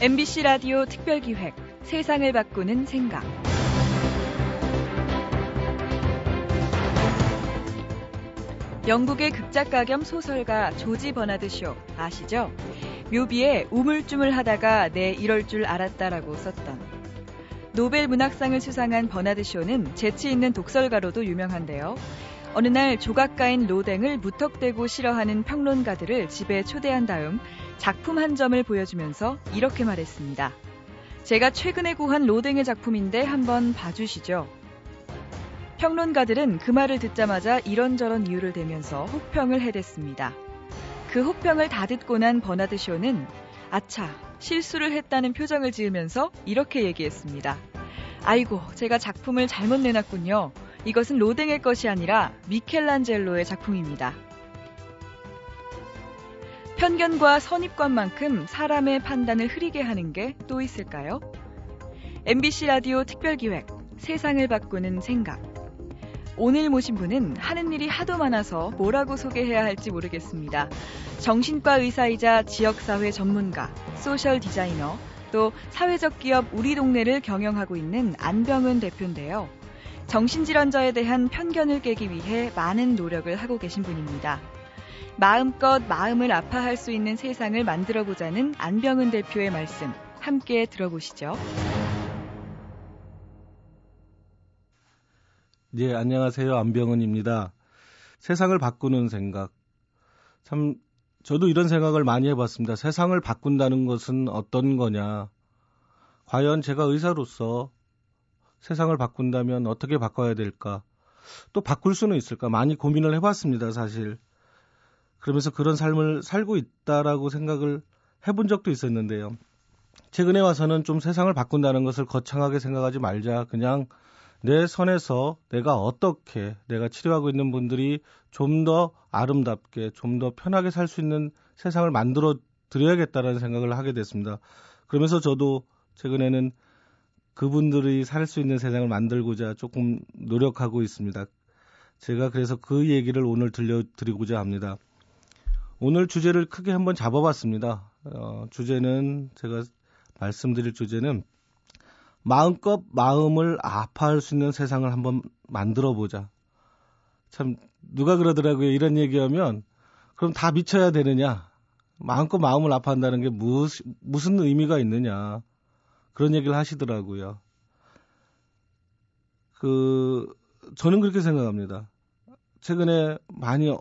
MBC 라디오 특별기획 세상을 바꾸는 생각 영국의 극작가 겸 소설가 조지 버나드 쇼 아시죠? 묘비에 우물쭈물 하다가 내 이럴 줄 알았다라고 썼던 노벨 문학상을 수상한 버나드 쇼는 재치 있는 독설가로도 유명한데요. 어느 날 조각가인 로댕을 무턱대고 싫어하는 평론가들을 집에 초대한 다음 작품 한 점을 보여주면서 이렇게 말했습니다. 제가 최근에 구한 로댕의 작품인데 한번 봐주시죠. 평론가들은 그 말을 듣자마자 이런저런 이유를 대면서 혹평을 해댔습니다. 그 혹평을 다 듣고 난 버나드 쇼는 아차, 실수를 했다는 표정을 지으면서 이렇게 얘기했습니다. 아이고, 제가 작품을 잘못 내놨군요. 이것은 로댕의 것이 아니라 미켈란젤로의 작품입니다. 편견과 선입관만큼 사람의 판단을 흐리게 하는 게 또 있을까요? MBC 라디오 특별기획 세상을 바꾸는 생각. 오늘 모신 분은 하는 일이 하도 많아서 뭐라고 소개해야 할지 모르겠습니다. 정신과 의사이자 지역사회 전문가, 소셜 디자이너, 또 사회적 기업 우리 동네를 경영하고 있는 안병은 대표인데요. 정신질환자에 대한 편견을 깨기 위해 많은 노력을 하고 계신 분입니다. 마음껏 마음을 아파할 수 있는 세상을 만들어 보자는 안병은 대표의 말씀 함께 들어보시죠. 네, 안녕하세요. 안병은입니다. 세상을 바꾸는 생각. 참, 저도 이런 생각을 많이 해봤습니다. 세상을 바꾼다는 것은 어떤 거냐. 과연 제가 의사로서 세상을 바꾼다면 어떻게 바꿔야 될까? 또 바꿀 수는 있을까? 많이 고민을 해봤습니다, 사실. 그러면서 그런 삶을 살고 있다라고 생각을 해본 적도 있었는데요. 최근에 와서는 좀 세상을 바꾼다는 것을 거창하게 생각하지 말자. 그냥 내 선에서 내가 어떻게 내가 치료하고 있는 분들이 좀 더 아름답게, 좀 더 편하게 살 수 있는 세상을 만들어 드려야겠다라는 생각을 하게 됐습니다. 그러면서 저도 최근에는 그분들이 살 수 있는 세상을 만들고자 조금 노력하고 있습니다. 제가 그래서 그 얘기를 오늘 들려드리고자 합니다. 오늘 주제를 크게 한번 잡아봤습니다. 어, 주제는 제가 말씀드릴 주제는 마음껏 마음을 아파할 수 있는 세상을 한번 만들어 보자. 참 누가 그러더라고요. 이런 얘기하면 그럼 다 미쳐야 되느냐? 마음껏 마음을 아파한다는 게 무슨 무슨 의미가 있느냐? 그런 얘기를 하시더라고요. 그, 저는 그렇게 생각합니다. 최근에 많이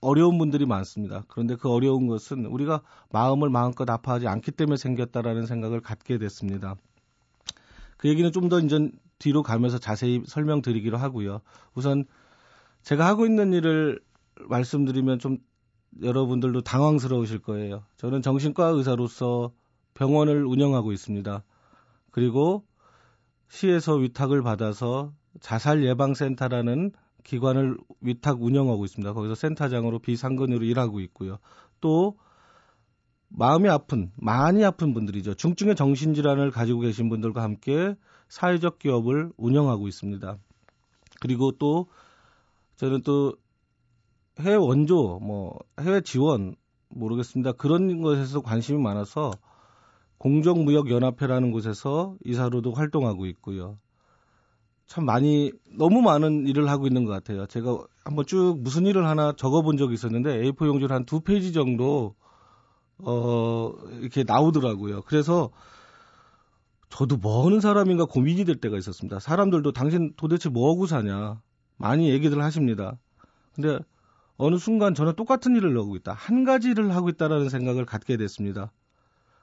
어려운 분들이 많습니다. 그런데 그 어려운 것은 우리가 마음을 마음껏 아파하지 않기 때문에 생겼다라는 생각을 갖게 됐습니다. 그 얘기는 좀 더 이제 뒤로 가면서 자세히 설명드리기로 하고요. 우선 제가 하고 있는 일을 말씀드리면 좀 여러분들도 당황스러우실 거예요. 저는 정신과 의사로서 병원을 운영하고 있습니다. 그리고 시에서 위탁을 받아서 자살 예방센터라는 기관을 위탁 운영하고 있습니다. 거기서 센터장으로 비상근으로 일하고 있고요. 또 마음이 아픈, 많이 아픈 분들이죠. 중증의 정신질환을 가지고 계신 분들과 함께 사회적 기업을 운영하고 있습니다. 그리고 또 저는 또 해외 원조, 뭐 해외 지원 모르겠습니다. 그런 것에서 관심이 많아서 공정무역연합회라는 곳에서 이사로도 활동하고 있고요. 참 많이 너무 많은 일을 하고 있는 것 같아요. 제가 한번 쭉 무슨 일을 하나 적어본 적이 있었는데 A4 용지를 한 두 페이지 정도 어 이렇게 나오더라고요. 그래서 저도 뭐 하는 사람인가 고민이 될 때가 있었습니다. 사람들도 당신 도대체 뭐 하고 사냐 많이 얘기들 하십니다. 근데 어느 순간 저는 똑같은 일을 하고 있다. 한 가지 일을 하고 있다라는 생각을 갖게 됐습니다.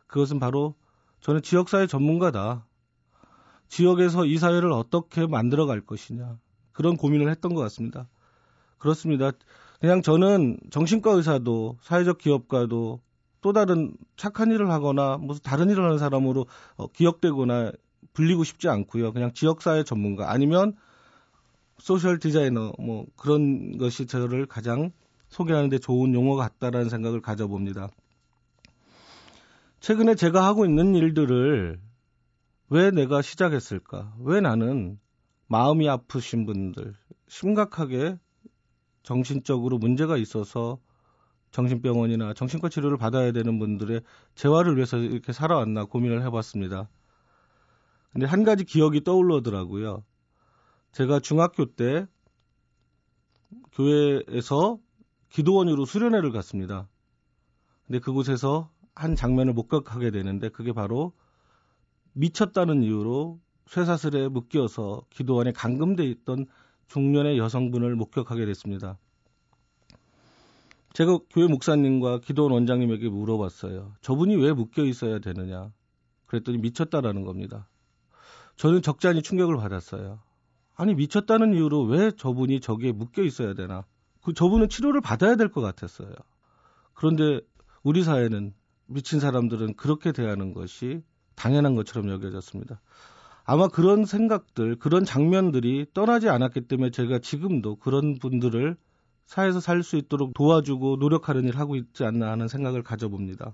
그것은 바로 저는 지역사회 전문가다. 지역에서 이 사회를 어떻게 만들어 갈 것이냐. 그런 고민을 했던 것 같습니다. 그렇습니다. 그냥 저는 정신과 의사도 사회적 기업가도 또 다른 착한 일을 하거나 무슨 다른 일을 하는 사람으로 어, 기억되거나 불리고 싶지 않고요. 그냥 지역사회 전문가 아니면 소셜 디자이너 뭐 그런 것이 저를 가장 소개하는데 좋은 용어 같다라는 생각을 가져봅니다. 최근에 제가 하고 있는 일들을 왜 내가 시작했을까? 왜 나는 마음이 아프신 분들, 심각하게 정신적으로 문제가 있어서 정신병원이나 정신과 치료를 받아야 되는 분들의 재활을 위해서 이렇게 살아왔나 고민을 해봤습니다. 근데 한 가지 기억이 떠올르더라고요. 제가 중학교 때 교회에서 기도원으로 수련회를 갔습니다. 근데 그곳에서 한 장면을 목격하게 되는데 그게 바로 미쳤다는 이유로 쇠사슬에 묶여서 기도원에 감금돼 있던 중년의 여성분을 목격하게 됐습니다. 제가 교회 목사님과 기도원 원장님에게 물어봤어요. 저분이 왜 묶여 있어야 되느냐? 그랬더니 미쳤다라는 겁니다. 저는 적잖이 충격을 받았어요. 아니 미쳤다는 이유로 왜 저분이 저기에 묶여 있어야 되나? 그 저분은 치료를 받아야 될 것 같았어요. 그런데 우리 사회는 미친 사람들은 그렇게 대하는 것이 당연한 것처럼 여겨졌습니다. 아마 그런 생각들, 그런 장면들이 떠나지 않았기 때문에 제가 지금도 그런 분들을 사회에서 살 수 있도록 도와주고 노력하는 일을 하고 있지 않나 하는 생각을 가져봅니다.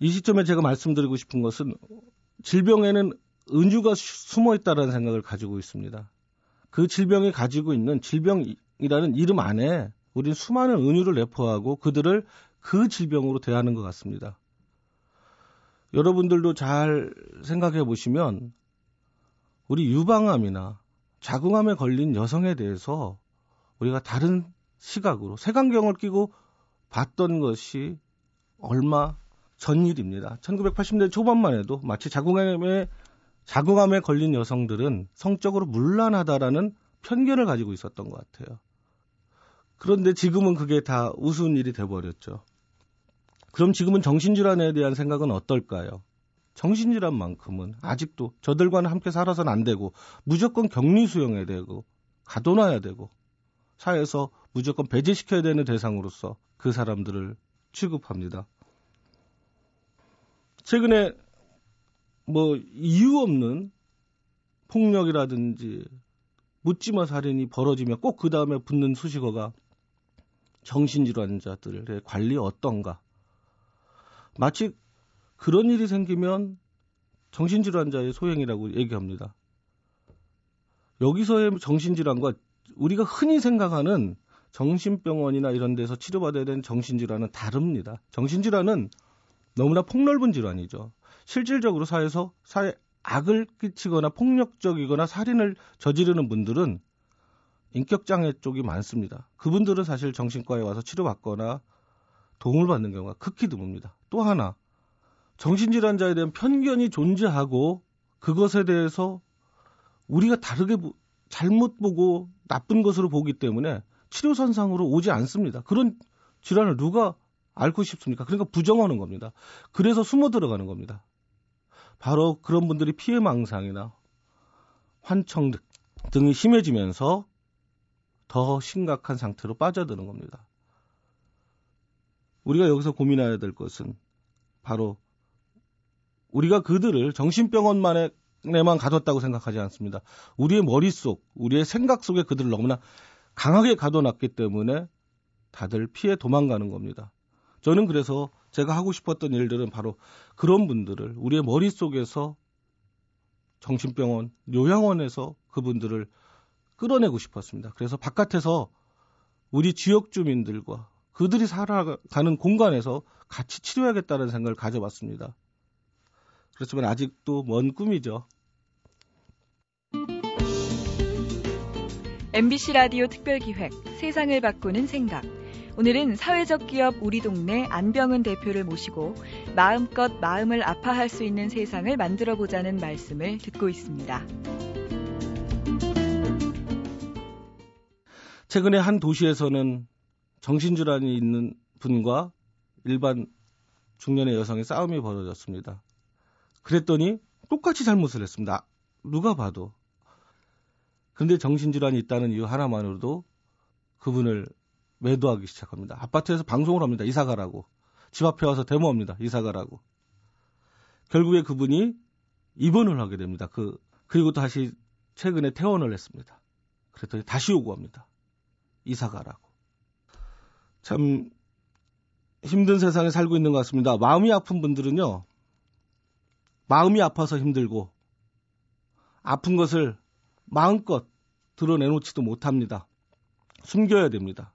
이 시점에 제가 말씀드리고 싶은 것은 질병에는 은유가 숨어 있다는 생각을 가지고 있습니다. 그 질병이 가지고 있는 질병이라는 이름 안에 우린 수많은 은유를 내포하고 그들을 그 질병으로 대하는 것 같습니다. 여러분들도 잘 생각해 보시면 우리 유방암이나 자궁암에 걸린 여성에 대해서 우리가 다른 시각으로 색안경을 끼고 봤던 것이 얼마 전 일입니다. 1980년대 초반만 해도 마치 자궁암에 자궁암에 걸린 여성들은 성적으로 문란하다라는 편견을 가지고 있었던 것 같아요. 그런데 지금은 그게 다 우스운 일이 돼버렸죠. 그럼 지금은 정신질환에 대한 생각은 어떨까요? 정신질환만큼은 아직도 저들과는 함께 살아서는 안 되고 무조건 격리 수용해야 되고 가둬놔야 되고 사회에서 무조건 배제시켜야 되는 대상으로서 그 사람들을 취급합니다. 최근에 뭐 이유 없는 폭력이라든지 묻지마 살인이 벌어지면 꼭그 다음에 붙는 수식어가 정신질환자들의 관리 어떤가. 마치 그런 일이 생기면 정신질환자의 소행이라고 얘기합니다. 여기서의 정신질환과 우리가 흔히 생각하는 정신병원이나 이런 데서 치료받아야 되는 정신질환은 다릅니다. 정신질환은 너무나 폭넓은 질환이죠. 실질적으로 사회에서 사회 악을 끼치거나 폭력적이거나 살인을 저지르는 분들은 인격장애 쪽이 많습니다. 그분들은 사실 정신과에 와서 치료받거나 도움을 받는 경우가 극히 드뭅니다. 또 하나, 정신질환자에 대한 편견이 존재하고 그것에 대해서 우리가 다르게 잘못 보고 나쁜 것으로 보기 때문에 치료선상으로 오지 않습니다. 그런 질환을 누가 앓고 싶습니까? 그러니까 부정하는 겁니다. 그래서 숨어 들어가는 겁니다. 바로 그런 분들이 피해망상이나 환청 등이 심해지면서 더 심각한 상태로 빠져드는 겁니다. 우리가 여기서 고민해야 될 것은 바로 우리가 그들을 정신병원만에 에만 가뒀다고 생각하지 않습니다. 우리의 머릿속, 우리의 생각 속에 그들을 너무나 강하게 가둬놨기 때문에 다들 피해 도망가는 겁니다. 저는 그래서 제가 하고 싶었던 일들은 바로 그런 분들을 우리의 머릿속에서 정신병원, 요양원에서 그분들을 끌어내고 싶었습니다. 그래서 바깥에서 우리 지역 주민들과 그들이 살아가는 공간에서 같이 치료하겠다는 생각을 가져봤습니다. 그렇지만 아직도 먼 꿈이죠. MBC 라디오 특별기획 세상을 바꾸는 생각. 오늘은 사회적 기업 우리 동네 안병은 대표를 모시고 마음껏 마음을 아파할 수 있는 세상을 만들어 보자는 말씀을 듣고 있습니다. 최근에 한 도시에서는 정신질환이 있는 분과 일반 중년의 여성의 싸움이 벌어졌습니다. 그랬더니 똑같이 잘못을 했습니다. 누가 봐도. 그런데 정신질환이 있다는 이유 하나만으로도 그분을 매도하기 시작합니다. 아파트에서 방송을 합니다. 이사 가라고. 집 앞에 와서 데모합니다. 이사 가라고. 결국에 그분이 입원을 하게 됩니다. 그, 그리고 다시 최근에 퇴원을 했습니다. 그랬더니 다시 요구합니다. 이사 가라고. 참 힘든 세상에 살고 있는 것 같습니다. 마음이 아픈 분들은요, 마음이 아파서 힘들고 아픈 것을 마음껏 드러내놓지도 못합니다. 숨겨야 됩니다.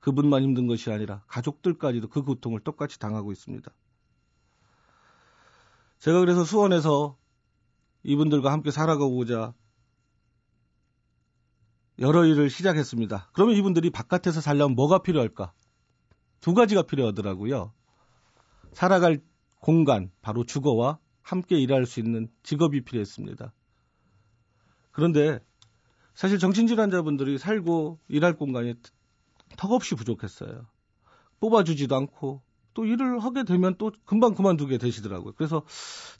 그분만 힘든 것이 아니라 가족들까지도 그 고통을 똑같이 당하고 있습니다. 제가 그래서 수원에서 이분들과 함께 살아가고자 여러 일을 시작했습니다. 그러면 이분들이 바깥에서 살려면 뭐가 필요할까? 두 가지가 필요하더라고요. 살아갈 공간, 바로 주거와 함께 일할 수 있는 직업이 필요했습니다. 그런데 사실 정신질환자분들이 살고 일할 공간이 턱없이 부족했어요. 뽑아주지도 않고 또 일을 하게 되면 또 금방 그만두게 되시더라고요. 그래서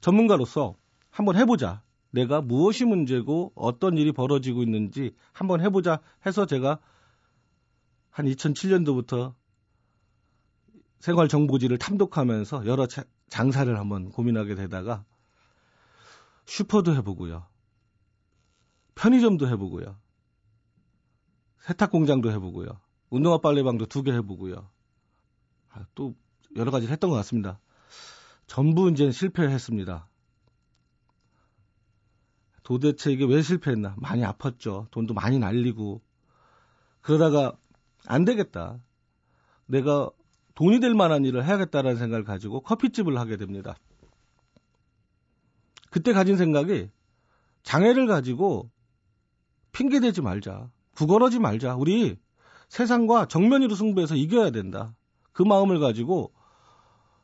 전문가로서 한번 해보자. 내가 무엇이 문제고 어떤 일이 벌어지고 있는지 한번 해보자 해서 제가 한 2007년도부터 생활 정보지를 탐독하면서 여러 차, 장사를 한번 고민하게 되다가 슈퍼도 해보고요. 편의점도 해보고요. 세탁 공장도 해보고요. 운동화 빨래방도 두 개 해보고요. 아, 또 여러 가지를 했던 것 같습니다. 전부 이제 실패했습니다. 도대체 이게 왜 실패했나? 많이 아팠죠. 돈도 많이 날리고. 그러다가 안 되겠다. 내가 돈이 될 만한 일을 해야겠다라는 생각을 가지고 커피집을 하게 됩니다. 그때 가진 생각이 장애를 가지고 핑계대지 말자. 구걸하지 말자. 우리 세상과 정면으로 승부해서 이겨야 된다. 그 마음을 가지고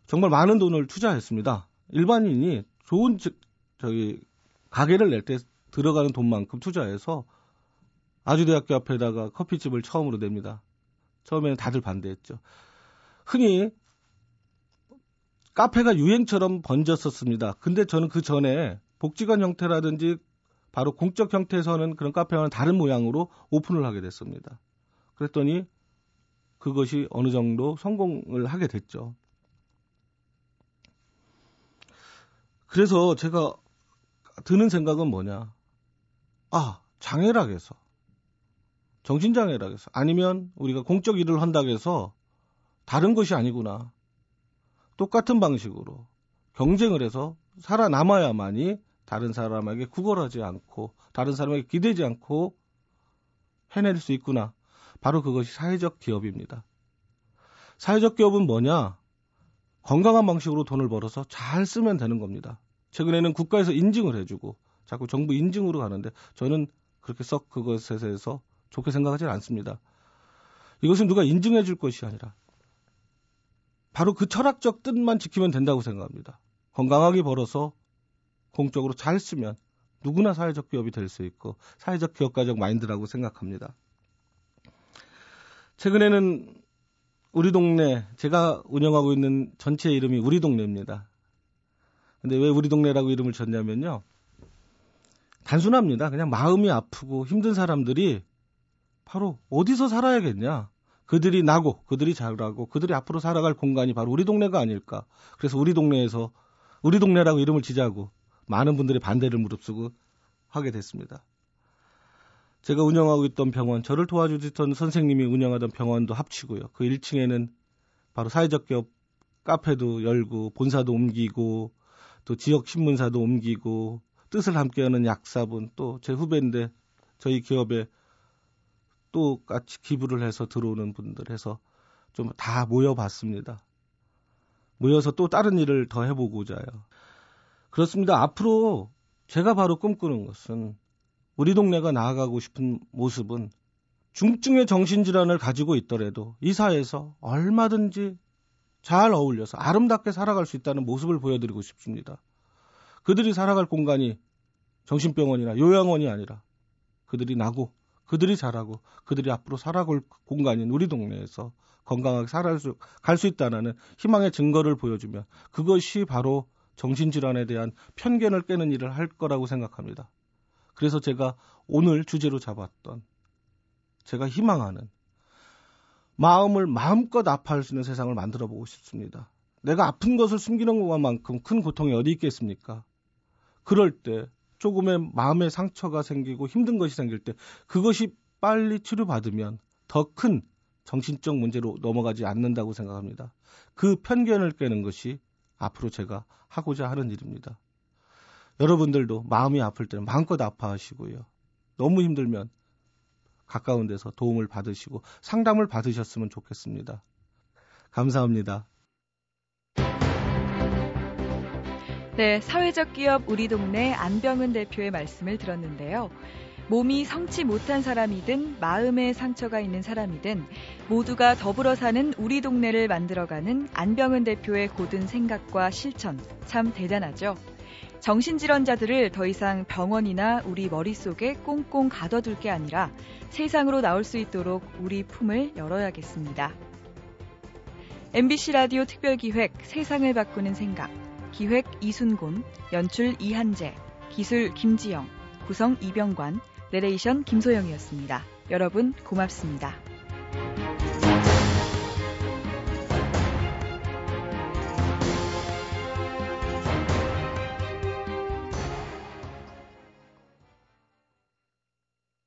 정말 많은 돈을 투자했습니다. 일반인이 좋은 저기 가게를 낼 때 들어가는 돈만큼 투자해서 아주대학교 앞에다가 커피집을 처음으로 냅니다. 처음에는 다들 반대했죠. 흔히 카페가 유행처럼 번졌었습니다. 근데 저는 그 전에 복지관 형태라든지 바로 공적 형태에서는 그런 카페와는 다른 모양으로 오픈을 하게 됐습니다. 그랬더니 그것이 어느 정도 성공을 하게 됐죠. 그래서 제가 드는 생각은 뭐냐. 아, 장애락에서. 정신장애락에서. 아니면 우리가 공적 일을 한다고 해서 다른 것이 아니구나. 똑같은 방식으로 경쟁을 해서 살아남아야만이 다른 사람에게 구걸하지 않고 다른 사람에게 기대지 않고 해낼 수 있구나. 바로 그것이 사회적 기업입니다. 사회적 기업은 뭐냐? 건강한 방식으로 돈을 벌어서 잘 쓰면 되는 겁니다. 최근에는 국가에서 인증을 해주고 자꾸 정부 인증으로 가는데 저는 그렇게 썩 그것에 대해서 좋게 생각하지 않습니다. 이것은 누가 인증해 줄 것이 아니라 바로 그 철학적 뜻만 지키면 된다고 생각합니다. 건강하게 벌어서 공적으로 잘 쓰면 누구나 사회적 기업이 될 수 있고 사회적 기업가적 마인드라고 생각합니다. 최근에는 우리 동네 제가 운영하고 있는 전체 이름이 우리 동네입니다. 근데 왜 우리 동네라고 이름을 졌냐면요. 단순합니다. 그냥 마음이 아프고 힘든 사람들이 바로 어디서 살아야겠냐. 그들이 나고, 그들이 잘하고, 그들이 앞으로 살아갈 공간이 바로 우리 동네가 아닐까. 그래서 우리 동네에서 우리 동네라고 이름을 지자고 많은 분들이 반대를 무릅쓰고 하게 됐습니다. 제가 운영하고 있던 병원, 저를 도와주던 선생님이 운영하던 병원도 합치고요. 그 1층에는 바로 사회적 기업 카페도 열고 본사도 옮기고 또 지역 신문사도 옮기고 뜻을 함께하는 약사분 또 제 후배인데 저희 기업에 또 같이 기부를 해서 들어오는 분들 해서 좀 다 모여봤습니다. 모여서 또 다른 일을 더 해보고자요. 그렇습니다. 앞으로 제가 바로 꿈꾸는 것은 우리 동네가 나아가고 싶은 모습은 중증의 정신질환을 가지고 있더라도 이 사회에서 얼마든지 잘 어울려서 아름답게 살아갈 수 있다는 모습을 보여드리고 싶습니다. 그들이 살아갈 공간이 정신병원이나 요양원이 아니라 그들이 나고 그들이 잘하고 그들이 앞으로 살아갈 공간인 우리 동네에서 건강하게 살아갈 수, 갈 수 있다는 희망의 증거를 보여주면 그것이 바로 정신질환에 대한 편견을 깨는 일을 할 거라고 생각합니다. 그래서 제가 오늘 주제로 잡았던 제가 희망하는 마음을 마음껏 아파할 수 있는 세상을 만들어 보고 싶습니다. 내가 아픈 것을 숨기는 것만큼 큰 고통이 어디 있겠습니까? 그럴 때 조금의 마음의 상처가 생기고 힘든 것이 생길 때 그것이 빨리 치료받으면 더 큰 정신적 문제로 넘어가지 않는다고 생각합니다. 그 편견을 깨는 것이 앞으로 제가 하고자 하는 일입니다. 여러분들도 마음이 아플 때는 마음껏 아파하시고요. 너무 힘들면 가까운 데서 도움을 받으시고 상담을 받으셨으면 좋겠습니다. 감사합니다. 네, 사회적 기업 우리 동네 안병은 대표의 말씀을 들었는데요. 몸이 성치 못한 사람이든 마음에 상처가 있는 사람이든 모두가 더불어 사는 우리 동네를 만들어가는 안병은 대표의 고든 생각과 실천 참 대단하죠. 정신질환자들을 더 이상 병원이나 우리 머릿속에 꽁꽁 가둬둘 게 아니라 세상으로 나올 수 있도록 우리 품을 열어야겠습니다. MBC 라디오 특별기획 세상을 바꾸는 생각 기획 이순곤 연출 이한재 기술 김지영 구성 이병관 내레이션 김소영이었습니다. 여러분 고맙습니다.